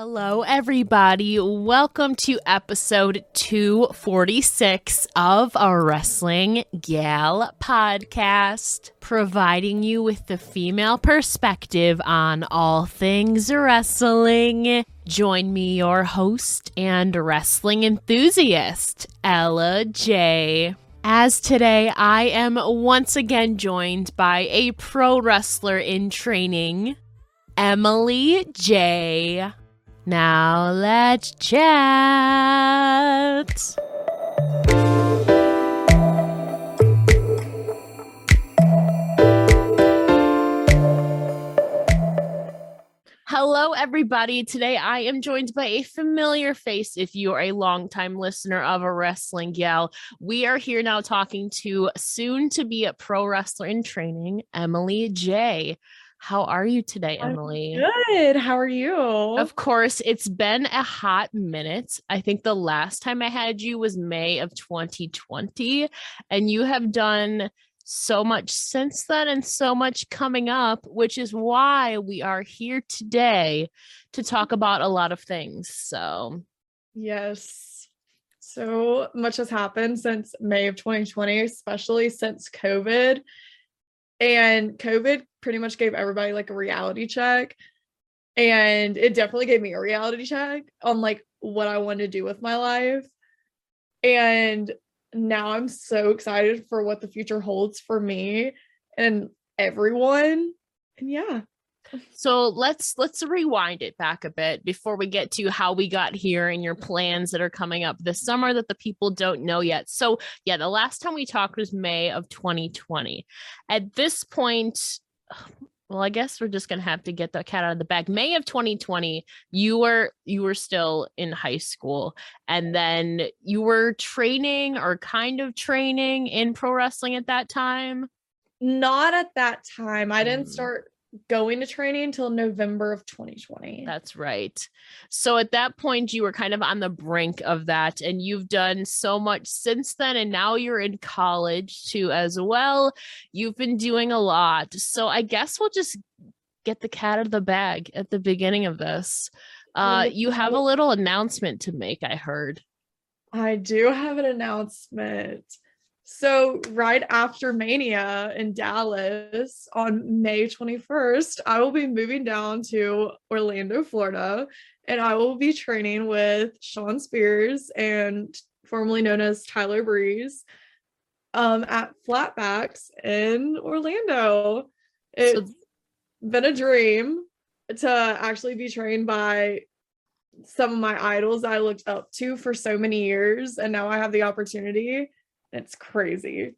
Hello, everybody. Welcome to episode 246 of a Wrestling Gal podcast, providing you with the female perspective on all things wrestling. Join me, your host and wrestling enthusiast, Ella Jay. As today, I am once again joined by a pro wrestler in training, Emily Jaye. Now let's chat. Hello, everybody. Today I am joined by a familiar face. If you are a longtime listener of a wrestling gal, we are here now talking to soon to be a pro wrestler in training, Emily Jaye. How are you today, Emily? I'm good. How are you? Of course, it's been a hot minute. I think the last time I had you was May of 2020, and you have done so much since then and so much coming up, which is why we are here today to talk about a lot of things. So, yes. So much has happened since May of 2020, especially since COVID. And COVID pretty much gave everybody like a reality check. And it definitely gave me a reality check on like what I want to do with my life. And now I'm so excited for what the future holds for me and everyone. And yeah. So let's let's rewind it back a bit before we get to how we got here and your plans that are coming up this summer that the people don't know yet. So yeah, the last time we talked was May of 2020. At this point, well i guess we're just gonna have to get the cat out of the bag may of 2020 you were you were still in high school and then you were training or kind of training in pro wrestling at that time not at that time i didn't mm. start going to training until November of 2020. That's right. So at that point, you were kind of on the brink of that, and you've done so much since then. And now you're in college too, as well. You've been doing a lot. So I guess we'll just get the cat out of the bag at the beginning of this. Uh, you have a little announcement to make, I heard. I do have an announcement. So, right after Mania in Dallas on May 21st, I will be moving down to Orlando, Florida, and I will be training with Sean Spears and formerly known as Tyler Breeze um, at Flatbacks in Orlando. It's been a dream to actually be trained by some of my idols I looked up to for so many years, and now I have the opportunity it's crazy.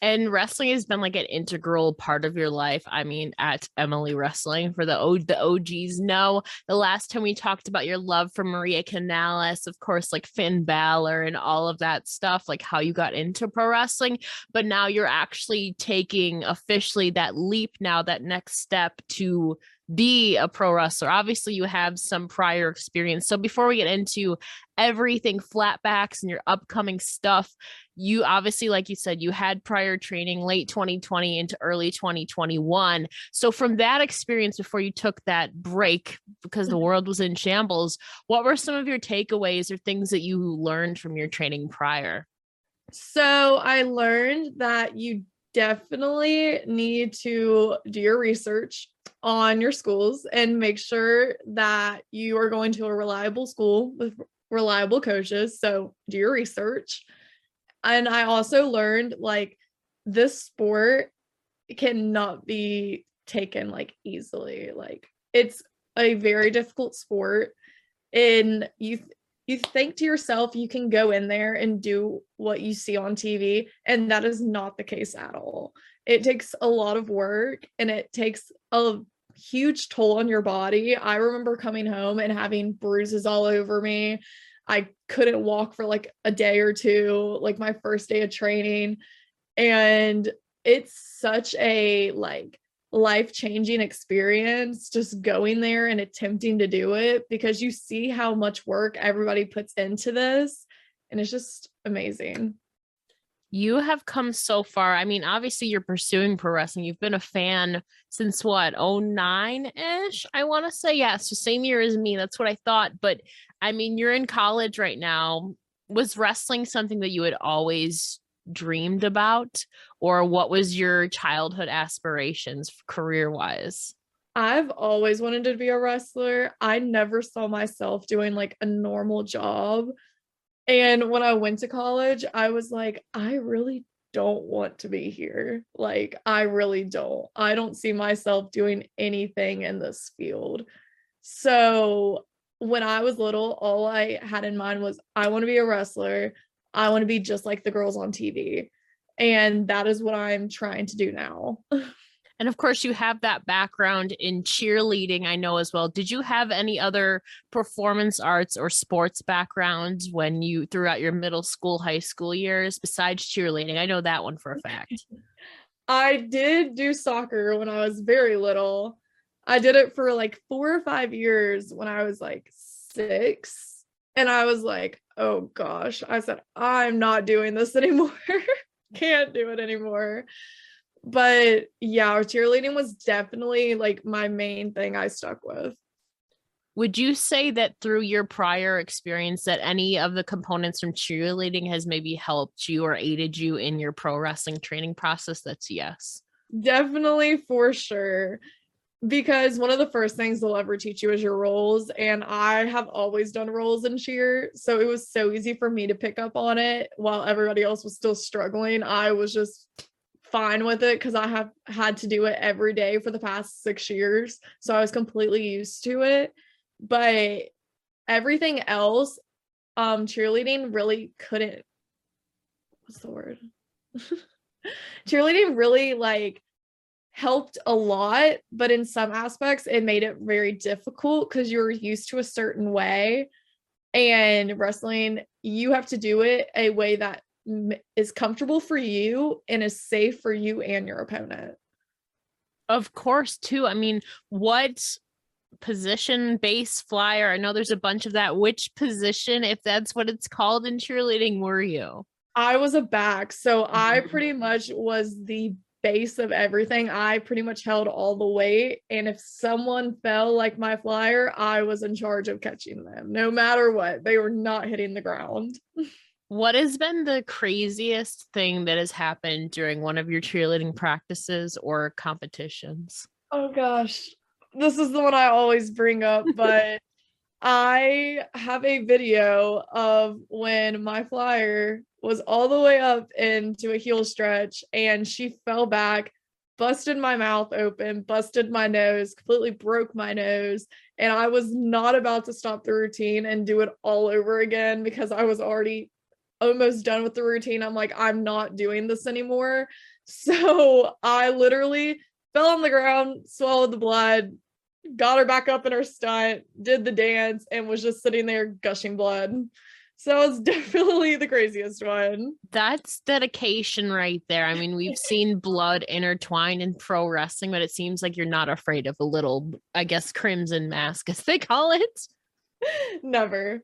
And wrestling has been like an integral part of your life. I mean, at Emily Wrestling, for the o- the OGs know the last time we talked about your love for Maria Kanellis, of course, like Finn Balor and all of that stuff, like how you got into pro wrestling. But now you're actually taking officially that leap now, that next step to be a pro wrestler. Obviously, you have some prior experience. So before we get into everything flatbacks and your upcoming stuff, you obviously, like you said, you had prior training late 2020 into early 2021. So from that experience before you took that break because the mm-hmm. world was in shambles, what were some of your takeaways or things that you learned from your training prior? So I learned that you definitely need to do your research on your schools and make sure that you are going to a reliable school with reliable coaches. So do your research. And I also learned like this sport cannot be taken like easily. Like it's a very difficult sport. And you you think to yourself you can go in there and do what you see on TV and that is not the case at all. It takes a lot of work and it takes a huge toll on your body. I remember coming home and having bruises all over me. I couldn't walk for like a day or two, like my first day of training. And it's such a like life changing experience just going there and attempting to do it because you see how much work everybody puts into this and it's just amazing You have come so far. I mean, obviously you're pursuing pro wrestling. You've been a fan since what, 09-ish? I want to say, yeah. So same year as me. That's what I thought. But I mean, you're in college right now. Was wrestling something that you had always dreamed about? Or what was your childhood aspirations career wise? I've always wanted to be a wrestler. I never saw myself doing like a normal job. And when I went to college, I was like, I really don't want to be here. Like, I really don't. I don't see myself doing anything in this field. So, when I was little, all I had in mind was I want to be a wrestler. I want to be just like the girls on TV. And that is what I'm trying to do now. And of course, you have that background in cheerleading, I know as well. Did you have any other performance arts or sports backgrounds when you throughout your middle school, high school years besides cheerleading? I know that one for a fact. I did do soccer when I was very little. I did it for like four or five years when I was like six. And I was like, oh gosh, I said, I'm not doing this anymore. Can't do it anymore but yeah, cheerleading was definitely like my main thing I stuck with. Would you say that through your prior experience that any of the components from cheerleading has maybe helped you or aided you in your pro wrestling training process? That's yes. Definitely for sure. Because one of the first things they'll ever teach you is your rolls. And I have always done rolls in cheer. So it was so easy for me to pick up on it while everybody else was still struggling. I was just fine with it because I have had to do it every day for the past six years. So I was completely used to it. But everything else, um, cheerleading really couldn't what's the word? cheerleading really like helped a lot, but in some aspects it made it very difficult because you're used to a certain way. And wrestling, you have to do it a way that is comfortable for you and is safe for you and your opponent. Of course, too. I mean, what position base flyer? I know there's a bunch of that. Which position, if that's what it's called in cheerleading, were you? I was a back. So mm-hmm. I pretty much was the base of everything. I pretty much held all the weight. And if someone fell like my flyer, I was in charge of catching them no matter what. They were not hitting the ground. What has been the craziest thing that has happened during one of your cheerleading practices or competitions? Oh gosh, this is the one I always bring up, but I have a video of when my flyer was all the way up into a heel stretch and she fell back, busted my mouth open, busted my nose, completely broke my nose. And I was not about to stop the routine and do it all over again because I was already almost done with the routine. I'm like, I'm not doing this anymore. So I literally fell on the ground, swallowed the blood, got her back up in her stunt, did the dance, and was just sitting there gushing blood. So it's definitely the craziest one. That's dedication right there. I mean, we've seen blood intertwined in pro wrestling, but it seems like you're not afraid of a little, I guess, crimson mask, as they call it. Never.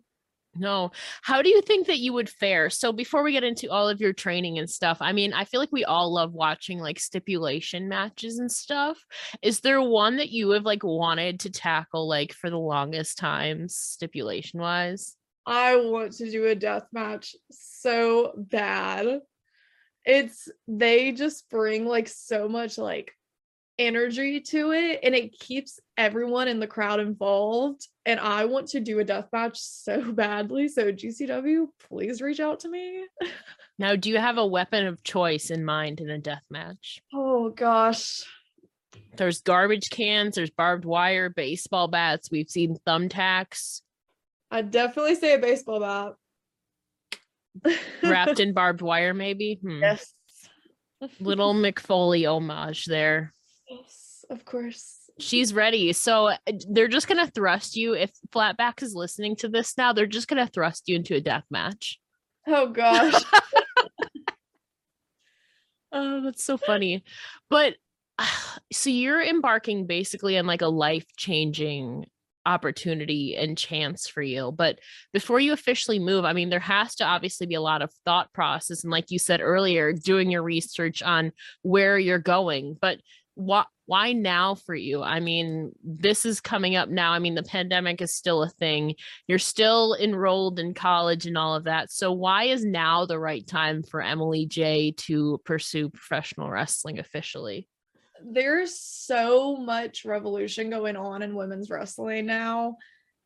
No. How do you think that you would fare? So before we get into all of your training and stuff, I mean, I feel like we all love watching like stipulation matches and stuff. Is there one that you have like wanted to tackle like for the longest time stipulation wise? I want to do a death match so bad. It's they just bring like so much like energy to it and it keeps everyone in the crowd involved and i want to do a death match so badly. So gcw please reach out to me. Now do you have a weapon of choice in mind in a death match? Oh gosh. There's garbage cans there's barbed wire baseball bats we've seen thumbtacks. I definitely say a baseball bat. Wrapped in barbed wire maybe? Hmm. yes. Little Mick Foley homage there Yes, of course. She's ready. So uh, they're just gonna thrust you. If Flatback is listening to this now, they're just gonna thrust you into a death match. Oh gosh. oh, that's so funny. But so you're embarking basically on like a life changing opportunity and chance for you. But before you officially move, I mean, there has to obviously be a lot of thought process. And like you said earlier, doing your research on where you're going. But what why now for you? I mean, this is coming up now. I mean, the pandemic is still a thing. You're still enrolled in college and all of that. So why is now the right time for Emily Jaye to pursue professional wrestling officially? There's so much revolution going on in women's wrestling now.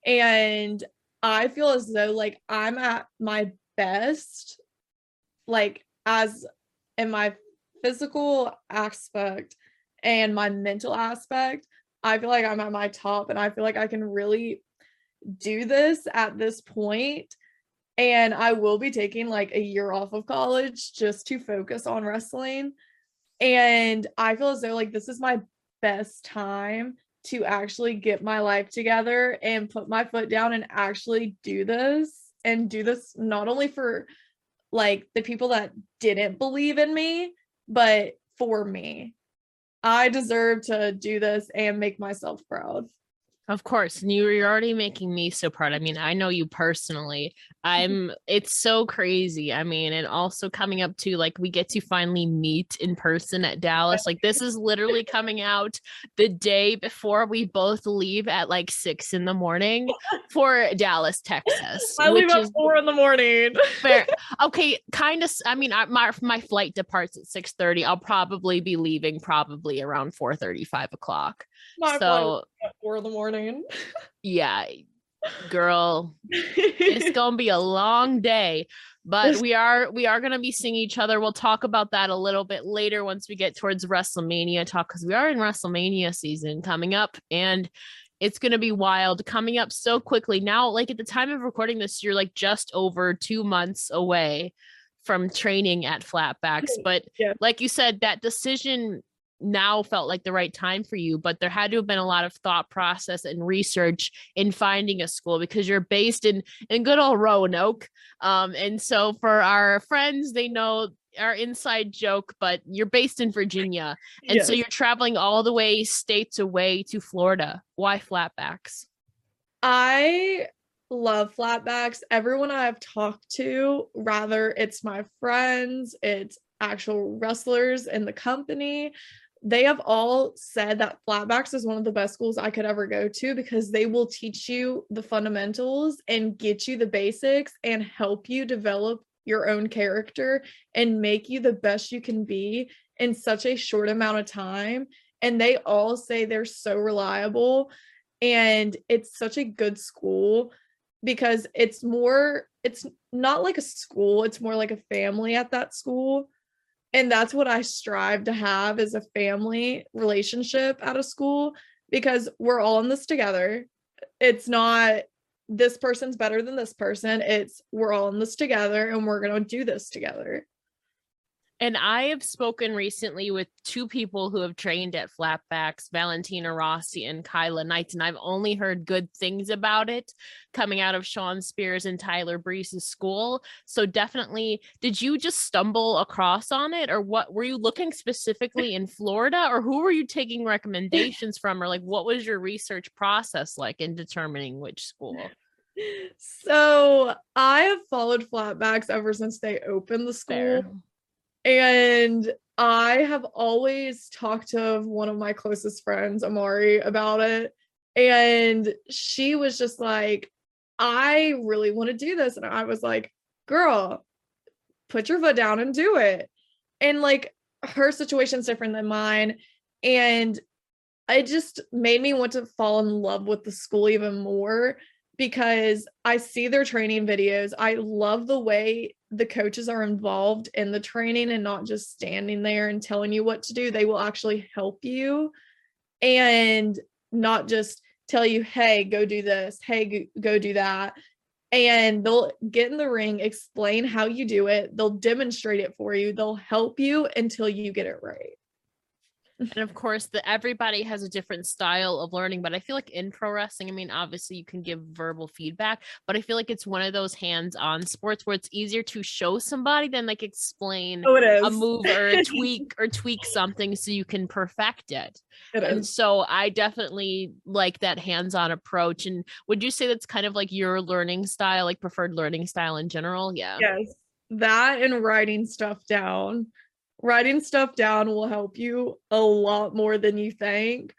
And I feel as though like I'm at my best, like as in my physical aspect and my mental aspect, I feel like I'm at my top and I feel like I can really do this at this point. And I will be taking like a year off of college just to focus on wrestling. And I feel as though like this is my best time to actually get my life together and put my foot down and actually do this and do this not only for like the people that didn't believe in me, but for me I deserve to do this and make myself proud. Of course. And you're already making me so proud. I mean, I know you personally. Mm-hmm. I'm it's so crazy. I mean, and also coming up to like we get to finally meet in person at Dallas. Like this is literally coming out the day before we both leave at like six in the morning for Dallas, Texas. I leave at four in the morning. fair. Okay, kind of I mean, I, my my flight departs at 6 30. I'll probably be leaving probably around 4 35 o'clock. So four in the morning. yeah, girl, it's gonna be a long day. But we are we are gonna be seeing each other. We'll talk about that a little bit later once we get towards WrestleMania talk because we are in WrestleMania season coming up, and it's going to be wild coming up so quickly now like at the time of recording this you're like just over two months away from training at flatbacks but yeah. like you said that decision now felt like the right time for you but there had to have been a lot of thought process and research in finding a school because you're based in in good old roanoke. Um and so for our friends they know our inside joke but you're based in virginia. And yes. so you're traveling all the way states away to florida. Why flatbacks? I love flatbacks. Everyone i've talked to rather it's my friends it's actual wrestlers in the company they have all said that flatbacks is one of the best schools I could ever go to because they will teach you the fundamentals and get you the basics and help you develop your own character and make you the best you can be in such a short amount of time. And they all say they're so reliable and it's such a good school because it's more, it's not like a school, it's more like a family at that school and that's what I strive to have is a family relationship at a school because we're all in this together. It's not this person's better than this person. It's we're all in this together and we're going to do this together. And I have spoken recently with two people who have trained at Flatbacks, Valentina Rossi and Kyla Knights, and I've only heard good things about it coming out of Sean Spears and Tyler Breeze's school. So definitely, did you just stumble across on it, or what were you looking specifically in Florida, or who were you taking recommendations from, or like what was your research process like in determining which school? So I have followed Flatbacks ever since they opened the school. Fair and I have always talked to one of my closest friends, Amari, about it. And she was just like, I really want to do this. And I was like, girl, put your foot down and do it. And like her situation's different than mine. And it just made me want to fall in love with the school even more because I see their training videos. I love the way the coaches are involved in the training and not just standing there and telling you what to do. They will actually help you and not just tell you, hey, go do this, hey, go do that. And they'll get in the ring, explain how you do it, they'll demonstrate it for you, they'll help you until you get it right. And of course the everybody has a different style of learning but i feel like in pro wrestling i mean obviously you can give verbal feedback but i feel like it's one of those hands-on sports where it's easier to show somebody than like explain Oh, a move or a tweak or tweak something so you can perfect it It and is. so i definitely like that hands-on approach and would you say that's kind of like your learning style like preferred learning style in general yeah Yes. That and writing stuff down. Writing stuff down will help you a lot more than you think.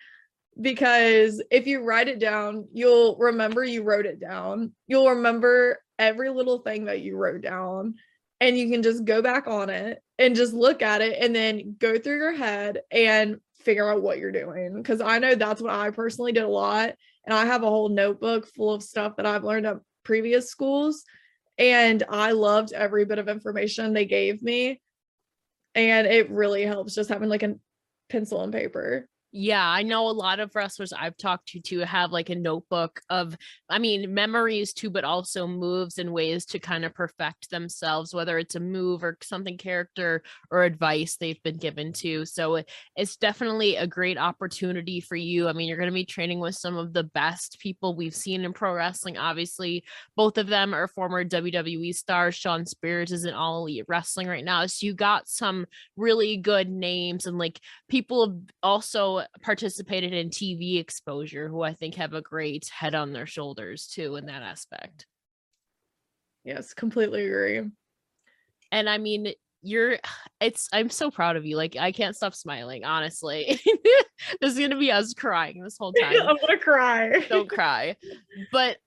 Because if you write it down, you'll remember you wrote it down. You'll remember every little thing that you wrote down. And you can just go back on it and just look at it and then go through your head and figure out what you're doing. Because I know that's what I personally did a lot. And I have a whole notebook full of stuff that I've learned at previous schools and I loved every bit of information they gave me. And it really helps just having like a pencil and paper. Yeah, I know a lot of wrestlers I've talked to to have like a notebook of, I mean, memories too, but also moves and ways to kind of perfect themselves, whether it's a move or something character or advice they've been given to. So it's definitely a great opportunity for you. I mean, you're going to be training with some of the best people we've seen in pro wrestling. Obviously, both of them are former WWE stars. Sean Spears is in all elite wrestling right now. So you got some really good names and like people have also participated in TV exposure who I think have a great head on their shoulders too in that aspect. Yes, completely agree. And I mean, you're it's I'm so proud of you. Like I can't stop smiling, honestly. this is going to be us crying this whole time. I'm gonna cry. Don't cry. But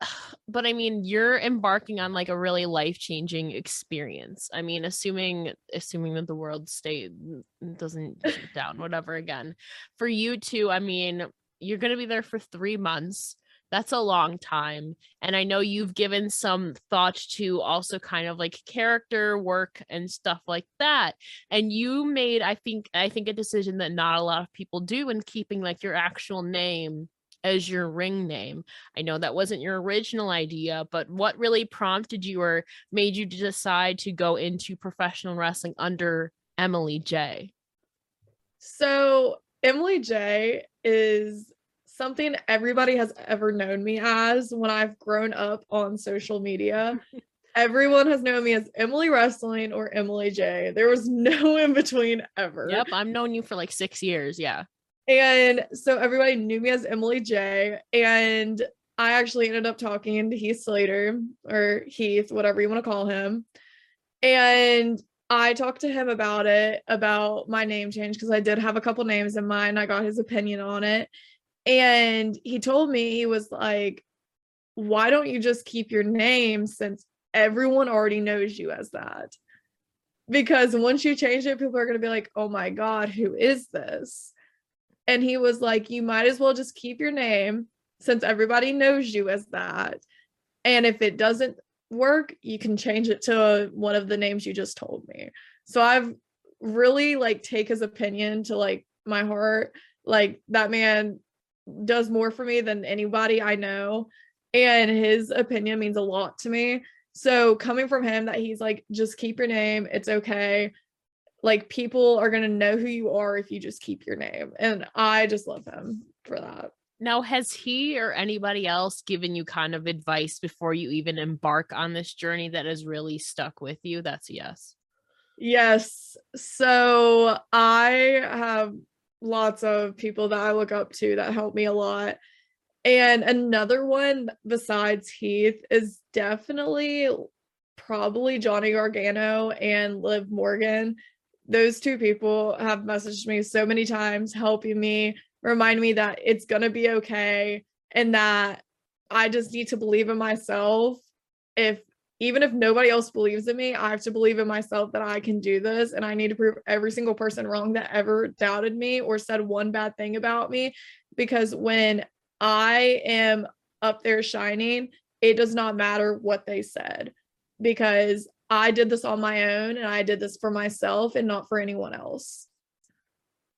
but I mean, you're embarking on like a really life-changing experience. I mean, assuming assuming that the world stay doesn't shut down, whatever again. For you too, I mean, you're going to be there for 3 months. That's a long time. And I know you've given some thought to also kind of like character work and stuff like that. And you made, I think, I think a decision that not a lot of people do in keeping like your actual name as your ring name. I know that wasn't your original idea, but what really prompted you or made you decide to go into professional wrestling under Emily Jaye? So Emily Jaye is something everybody has ever known me as when I've grown up on social media. Everyone has known me as Emily Wrestling or Emily Jaye. There was no in between ever. Yep, I've known you for like six years. Yeah. And so everybody knew me as Emily Jaye. And I actually ended up talking to Heath Slater or Heath, whatever you want to call him. And I talked to him about it, about my name change, because I did have a couple names in mind. I got his opinion on it. And he told me, he was like, why don't you just keep your name since everyone already knows you as that? Because once you change it, people are going to be like, oh my God, who is this? And he was like, you might as well just keep your name since everybody knows you as that. And if it doesn't work, you can change it to one of the names you just told me. So I've really like take his opinion to like my heart. Like that man does more for me than anybody I know. And his opinion means a lot to me. So coming from him that he's like, just keep your name, it's okay. Like people are gonna know who you are if you just keep your name. And I just love him for that. Now, has he or anybody else given you kind of advice before you even embark on this journey that has really stuck with you? That's a yes. Yes. So I have lots of people that I look up to that help me a lot. And another one besides Heath is definitely probably Johnny Gargano and Liv Morgan. Those two people have messaged me so many times, helping me, remind me that it's going to be okay and that I just need to believe in myself. If even if nobody else believes in me, I have to believe in myself that I can do this. And I need to prove every single person wrong that ever doubted me or said one bad thing about me. Because when I am up there shining, it does not matter what they said because I did this on my own and I did this for myself and not for anyone else.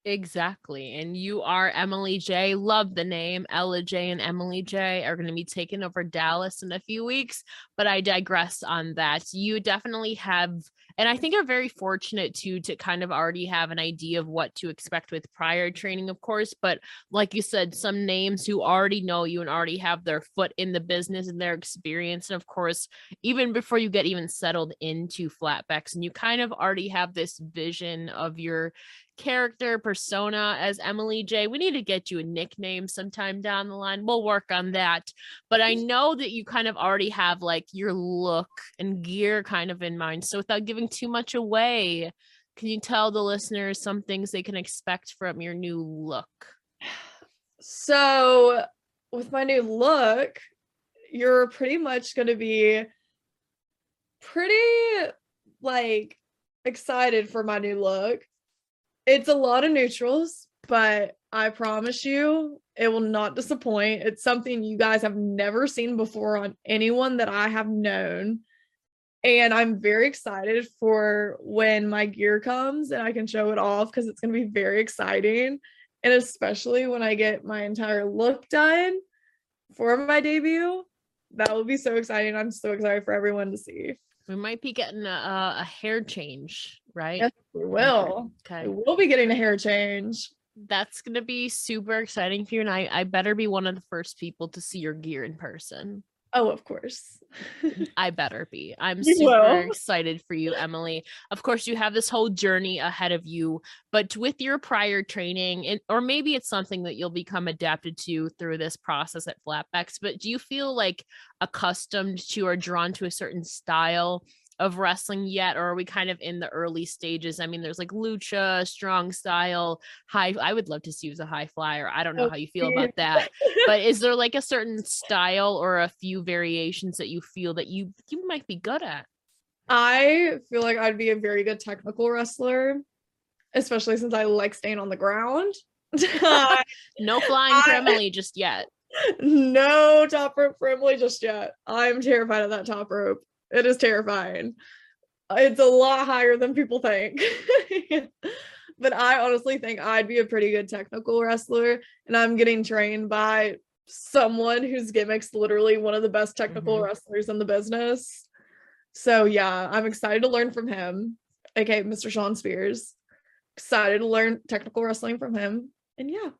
Exactly. And you are Emily Jaye. Love the name. Ella Jay and Emily Jaye are going to be taking over Dallas in a few weeks, but I digress on that. You definitely have and i think are very fortunate too to kind of already have an idea of what to expect with prior training of course but like you said some names who already know you and already have their foot in the business and their experience and of course even before you get even settled into flatbacks and you kind of already have this vision of your character persona as Emily Jaye. We need to get you a nickname sometime down the line. We'll work on that. But I know that you kind of already have like your look and gear kind of in mind. So without giving too much away, can you tell the listeners some things they can expect from your new look? So, with my new look, you're pretty much going to be pretty like excited for my new look. It's a lot of neutrals, but I promise you it will not disappoint. It's something you guys have never seen before on anyone that I have known. And I'm very excited for when my gear comes and I can show it off because it's going to be very exciting. And especially when I get my entire look done for my debut, that will be so exciting. I'm so excited for everyone to see. We might be getting a, a hair change, right? Yes, we will. Okay. We will be getting a hair change. That's gonna be super exciting for you. And I, I better be one of the first people to see your gear in person. Oh, of course. I better be. I'm You super will. excited for you, Emily. Of course, you have this whole journey ahead of you, but with your prior training, and or maybe it's something that you'll become adapted to through this process at Flatbacks. But do you feel like accustomed to or drawn to a certain style of wrestling yet, or are we kind of in the early stages? I mean, there's like lucha, strong style, high. I would love to see you as a high flyer. I don't know Oh, how you feel about that but is there like a certain style or a few variations that you feel that you you might be good at I feel like I'd be a very good technical wrestler, especially since I like staying on the ground. no flying for I- emily just yet no top rope for Emily just yet. I'm terrified of that top rope. It is terrifying. It's a lot higher than people think. but I honestly think I'd be a pretty good technical wrestler, and I'm getting trained by someone whose gimmick's literally one of the best technical Mhm. wrestlers in the business. So yeah, I'm excited to learn from him. Okay, Mr. Sean Spears. Excited to learn technical wrestling from him. And yeah.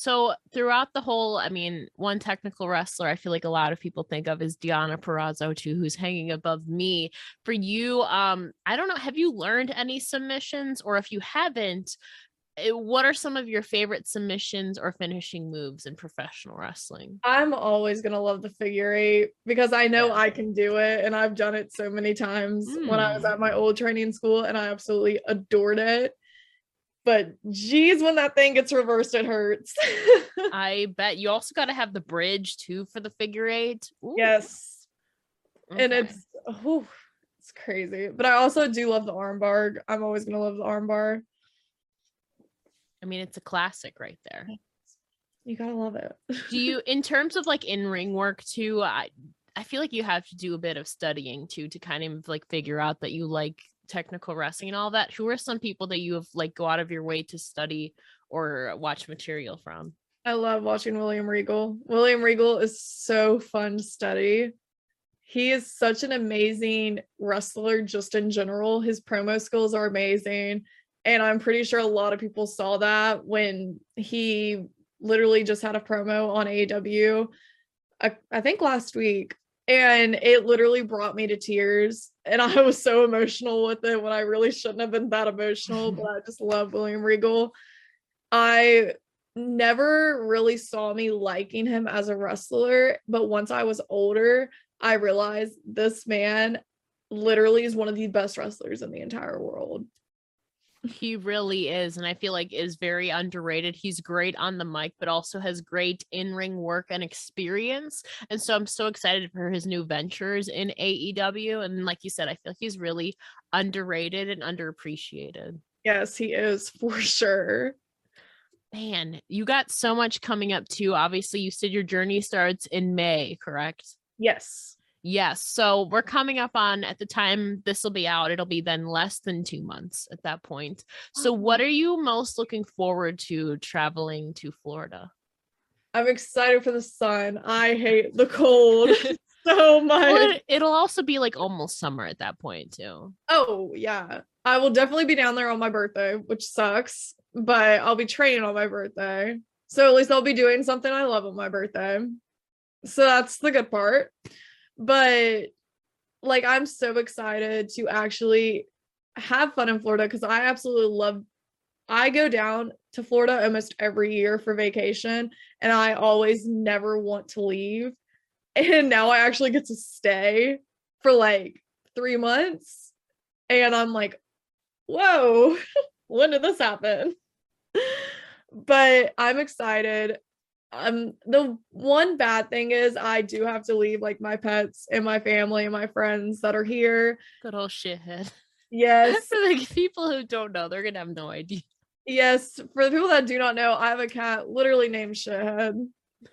So throughout the whole i mean one technical wrestler i feel like a lot of people think of is Deonna Purrazzo too who's hanging above me for you um i don't know have you learned any submissions or if you haven't eh, what are some of your favorite submissions or finishing moves in professional wrestling I'm always gonna love the figure eight because I know Yeah. I can do it and I've done it so many times when I was Mm. at my old training school and I absolutely adored it. But geez, when that thing gets reversed, it hurts. I bet you also got to have the bridge too for the figure eight. Ooh, yes. And it's oh it's crazy. But I also do love the armbar. I'm always gonna love the armbar. I mean, it's a classic right there. You gotta love it. Do you, in terms of like in ring work too? I I feel like you have to do a bit of studying too to kind of like figure out that you like technical wrestling and all that. Who are some people that you have like go out of your way to study or watch material from? I love watching William Regal. William Regal is so fun to study. He is such an amazing wrestler, just in general. His promo skills are amazing. And I'm pretty sure a lot of people saw that when he literally just had a promo on aw I, uh, I think last week. And it literally brought me to tears. And I was so emotional with it when I really shouldn't have been that emotional, but I just love William Regal. I never really saw me liking him as a wrestler, but once I was older, I realized this man literally is one of the best wrestlers in the entire world. He really is, and I feel like is very underrated. He's great on the mic, but also has great in-ring work and experience. And so I'm so excited for his new ventures in AEW. And like you said, I feel like he's really underrated and underappreciated. Yes, he is for sure. Man, you got so much coming up too. Obviously, you said your journey starts in May, correct? Yes. Yes. So we're coming up on at the time this will be out, it'll be then less than two months at that point. So, what mm-hmm. are you most looking forward to traveling to Florida? I'm excited for the sun. I hate the cold so much. Well, it, it'll also be like almost summer at that point too. Oh, yeah. I will definitely be down there on my birthday, which sucks, but I'll be training on my birthday. So at least I'll be doing something I love on my birthday. So that's the good part. But like, I'm so excited to actually have fun in Florida because I absolutely love. I go down to Florida almost every year for vacation, and I always never want to leave. And now I actually get to stay for like three months. And I'm like, whoa, when did this happen? but I'm excited. Um, the one bad thing is I do have to leave like my pets and my family and my friends that are here. Good old shithead. Yes. For the people who don't know, they're gonna have no idea. Yes, for the people that do not know, I have a cat literally named Shithead.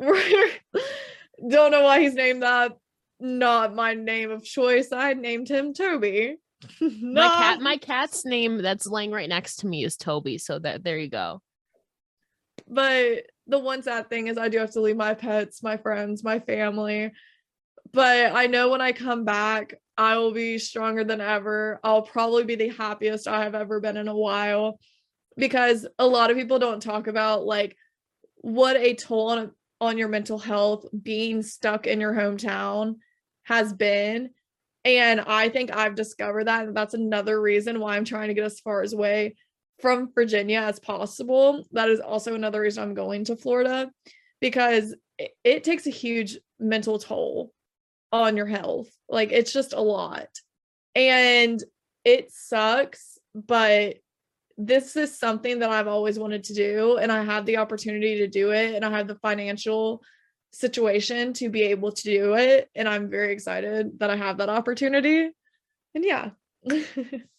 Don't know why he's named that. Not my name of choice. I named him Toby. My cat, my cat's name that's laying right next to me is Toby. So that there you go. but the one sad thing is I do have to leave my pets, my friends, my family. But I know when I come back, I will be stronger than ever. I'll probably be the happiest I have ever been in a while because a lot of people don't talk about like what a toll on on your mental health being stuck in your hometown has been. And I think I've discovered that. And that's another reason why I'm trying to get as far as away from Virginia as possible. That is also another reason I'm going to Florida because it, it takes a huge mental toll on your health. Like it's just a lot. And it sucks, but this is something that I've always wanted to do and I have the opportunity to do it and I have the financial situation to be able to do it and I'm very excited that I have that opportunity. And yeah.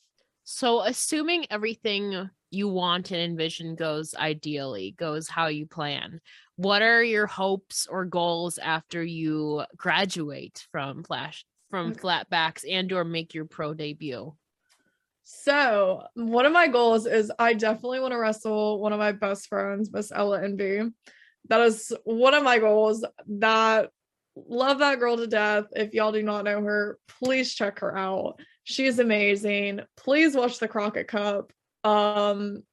So, assuming everything you want and envision goes ideally, goes how you plan, what are your hopes or goals after you graduate from Flash from Okay. flatbacks and or make your pro debut? So one of my goals is I definitely want to wrestle one of my best friends, Miss Ella Envy. That is one of my goals. That love that girl to death. If y'all do not know her, please check her out. She is amazing. Please watch the Crockett Cup. Um,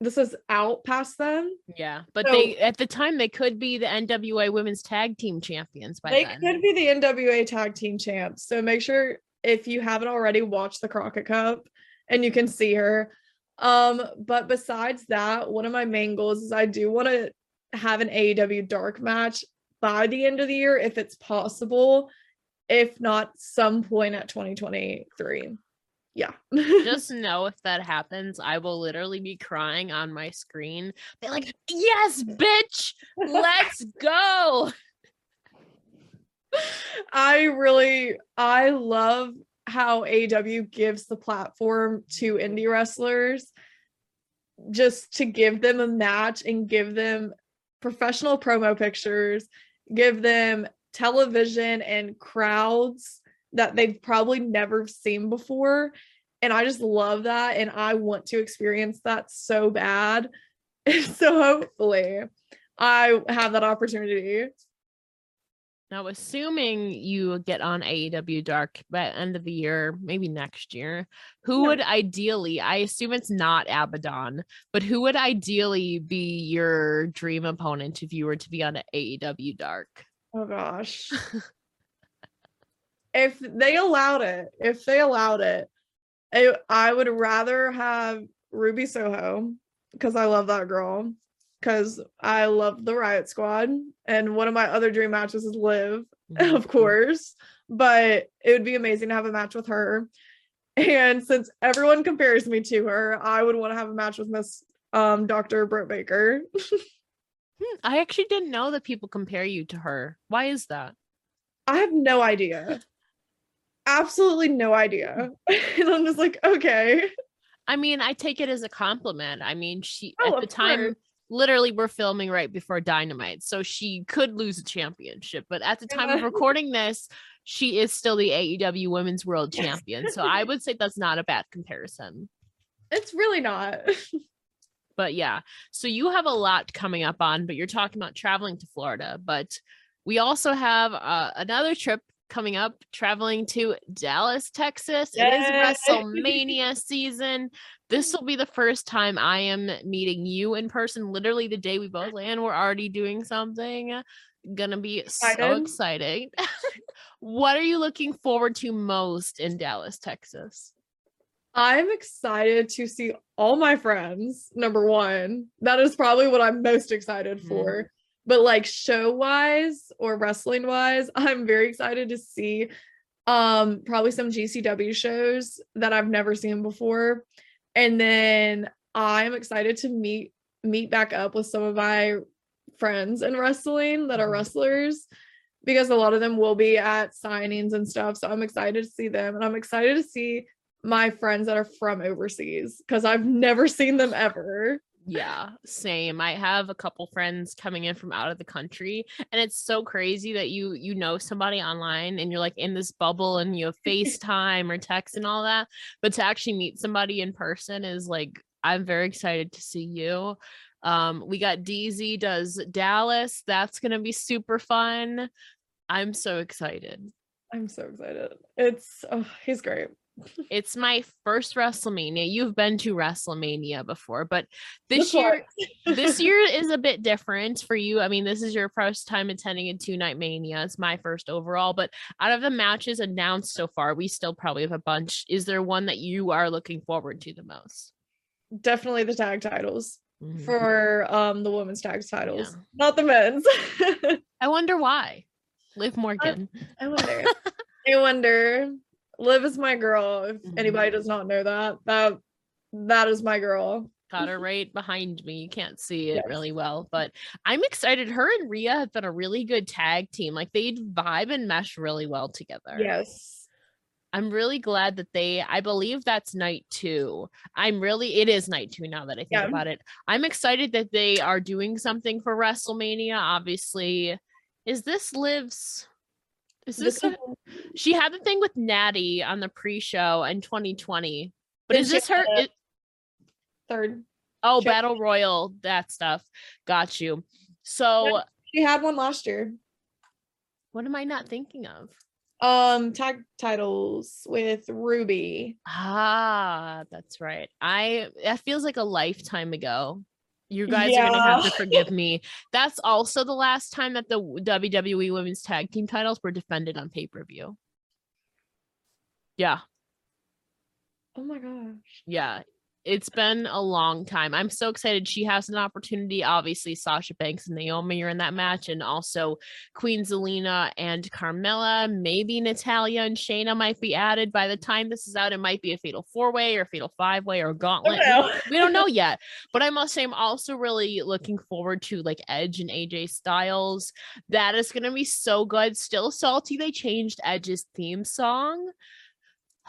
this is out past them. Yeah, but So- they at the time they could be the NWA Women's Tag Team Champions by They then. could be the NWA Tag Team Champs. So make sure if you haven't already watched the Crockett Cup and you can see her. Um, but besides that, one of my main goals is I do want to have an AEW dark match by the end of the year if it's possible, if not some point at 2023. Yeah. Just know if that happens, I will literally be crying on my screen. Be like, yes, bitch, let's go. I really I love how AEW gives the platform to indie wrestlers just to give them a match and give them professional promo pictures, give them television and crowds that they've probably never seen before. And I just love that and I want to experience that so bad. so hopefully I have that opportunity. Now, assuming you get on AEW Dark by end of the year, maybe next year, who Yeah. would ideally, I assume it's not Abaddon, but who would ideally be your dream opponent if you were to be on AEW Dark? Oh gosh. if they allowed it, if they allowed it, I, I would rather have Ruby Soho because I love that girl. Because I love the Riot Squad, and one of my other dream matches is Liv, of course. But it would be amazing to have a match with her. And since everyone compares me to her, I would want to have a match with Miss um, Dr. Britt Baker. Hmm, I actually didn't know that people compare you to her. Why is that? I have no idea. Absolutely no idea. and I'm just like, okay. I mean, I take it as a compliment. I mean, she Oh, at the time, course. literally, we're filming right before Dynamite, so she could lose a championship. But at the time of recording this, she is still the AEW Women's World Champion. So I would say that's not a bad comparison. It's really not. But yeah, so you have a lot coming up on, but you're talking about traveling to Florida. But we also have uh, another trip coming up, traveling to Dallas, Texas. It Yay. is WrestleMania season. This will be the first time I am meeting you in person. Literally the day we both land, we're already doing something. Gonna be so exciting. what are you looking forward to most in Dallas, Texas? I'm excited to see all my friends. Number one, that is probably what I'm most excited Mhm. for. But like show wise or wrestling wise, I'm very excited to see um probably some GCW shows that I've never seen before. And then I'm excited to meet meet back up with some of my friends in wrestling that are Mhm. wrestlers because a lot of them will be at signings and stuff. So I'm excited to see them and I'm excited to see my friends that are from overseas because I've never seen them ever. Yeah, same. I have a couple friends coming in from out of the country and it's so crazy that you you know somebody online and you're like in this bubble and you have FaceTime or text and all that, but to actually meet somebody in person is like I'm very excited to see you. Um we got DZ does Dallas. That's going to be super fun. I'm so excited. I'm so excited. It's oh, he's great. It's my first WrestleMania. You've been to WrestleMania before, but this year this year is a bit different for you. I mean, this is your first time attending a two night mania. It's my first overall, but out of the matches announced so far, we still probably have a bunch. Is there one that you are looking forward to the most? definitely the tag titles Mhm. for um the women's tag titles, Yeah. not the men's. I wonder why. Liv Morgan. I wonder. I wonder. Liv is my girl. If Mhm. anybody does not know that, that that is my girl. Got her right behind me. You can't see it Yes. really well, but I'm excited. Her and Rhea have been a really good tag team. Like they vibe and mesh really well together. Yes. I'm really glad that they, I believe that's night two. I'm really, it is night two now that I think Yeah. about it. I'm excited that they are doing something for WrestleMania. Obviously, is this Liv's? Is this, a- she had the thing with Natty on the pre show in 2020, but is this her? it- third. oh, Battle Royal, that stuff. Got you. So, She had one last year. what am I not thinking of? Um, tag titles with Ruby. Ah, that's right. I that feels like a lifetime ago. You guys are gonna have to forgive me. That's also the last time that the WWE Women's Tag Team titles were defended on pay per view. Yeah, Oh my gosh. yeah. It's been a long time. I'm so excited. She has an opportunity. Obviously, Sasha Banks and Naomi are in that match, and also Queen Zelina and Carmella. Maybe Natalya and Shayna might be added by the time this is out. It might be a fatal four way or fatal five way or gauntlet. don't we don't know yet but i must say i'm also really looking forward to like edge and aj styles that is going to be so good still salty they changed edge's theme song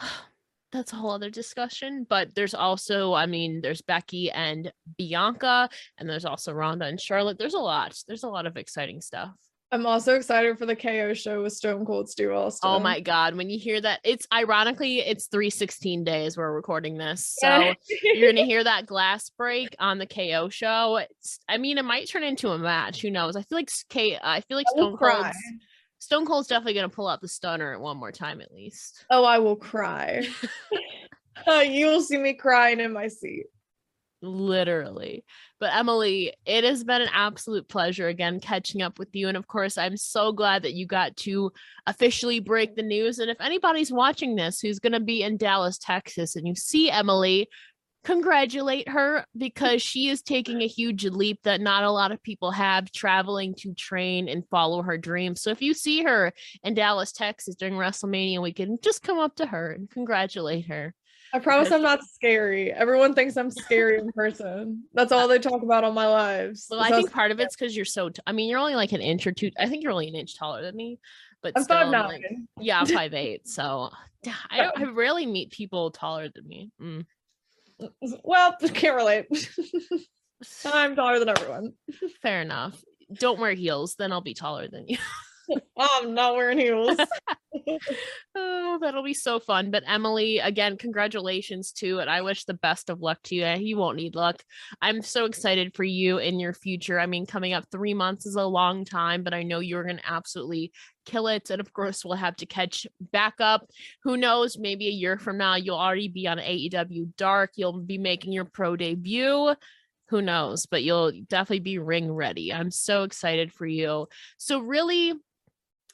that's a whole other discussion but there's also i mean there's becky and bianca and there's also ronda and charlotte there's a lot there's a lot of exciting stuff I'm also excited for the KO show with Stone Cold Stu oh Austin. oh my god when you hear that it's ironically it's 316 days we're recording this so you're gonna hear that glass break on the KO show. It's, I mean, it might turn into a match. Who knows? I feel like K. I feel like Stone cry. Stone Cold's definitely gonna pull out the stunner one more time at least. Oh, I will cry. Uh, you will see me crying in my seat. Literally. But Emily, it has been an absolute pleasure again catching up with you. And of course, I'm so glad that you got to officially break the news. And if anybody's watching this who's gonna be in Dallas, Texas, and you see Emily, congratulate her because she is taking a huge leap that not a lot of people have traveling to train and follow her dreams. So if you see her in Dallas, Texas during WrestleMania weekend, just come up to her and congratulate her. I promise I'm not scary. Everyone thinks I'm scary in person. That's all they talk about on my lives. Well, I think part of it's because you're so. T- I mean, you're only like an inch or two. I think you're only an inch taller than me, but I'm still, five like, nine. yeah, I'm five eight. So I, don't- I rarely meet people taller than me. Mm. Well, can't relate. I'm taller than everyone. Fair enough. Don't wear heels, then I'll be taller than you. I'm not wearing heels. oh, that'll be so fun. But Emily, again, congratulations to it. I wish the best of luck to you. Eh, you won't need luck. I'm so excited for you in your future. I mean, coming up three months is a long time, but I know you're going to absolutely kill it. And of course, we'll have to catch back up. Who knows? Maybe a year from now, you'll already be on AEW Dark. You'll be making your pro debut who knows but you'll definitely be ring ready i'm so excited for you so really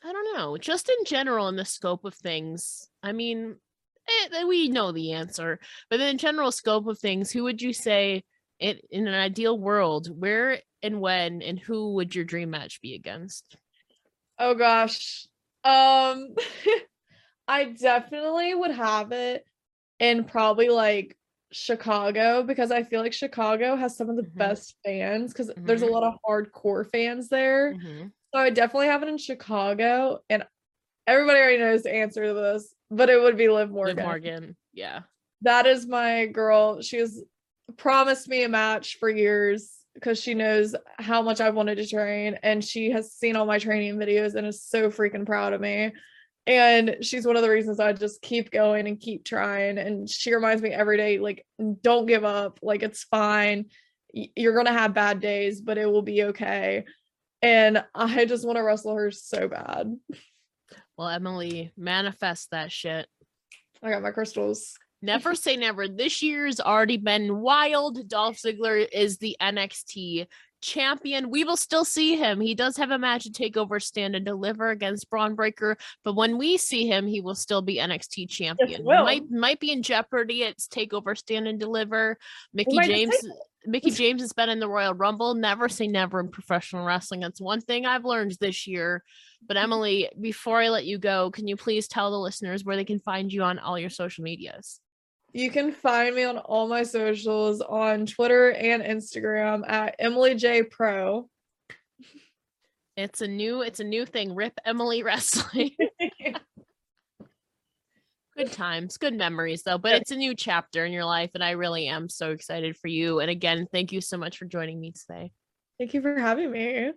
i don't know just in general in the scope of things i mean it, we know the answer but in general scope of things who would you say it, in an ideal world where and when and who would your dream match be against oh gosh um i definitely would have it in probably like Chicago because I feel like Chicago has some of the Mhm. best fans because there's a Mhm. lot of hardcore fans there. Mhm. So I definitely have it in Chicago, and everybody already knows the answer to this, but it would be Liv Morgan. Liv Morgan yeah That is my girl. She has promised me a match for years because she knows how much I've wanted to train, and she has seen all my training videos and is so freaking proud of me. And she's one of the reasons I just keep going and keep trying. And she reminds me every day, like, don't give up. Like, it's fine. You're gonna have bad days, but it will be okay. And I just want to wrestle her so bad. well emily manifest that shit I got my crystals. Never say never. This year's already been wild. Dolph Ziggler is the NXT champion. We will still see him. He does have a match to take over stand and deliver against Bron Breakker, but when we see him, he will still be NXT champion. will. Might might be in jeopardy. It's takeover stand and deliver. Mickie James Mickie James has been in the Royal Rumble. Never say never in professional wrestling. That's one thing I've learned this year. But mm-hmm. Emily, before I let you go, can you please tell the listeners where they can find you on all your social medias? You can find me on all my socials on Twitter and Instagram at Emily Jaye Pro. It's a new it's a new thing. Rip Emily Wrestling. Good times, good memories though. But it's a new chapter in your life, and I really am so excited for you. And again, thank you so much for joining me today. Thank you for having me.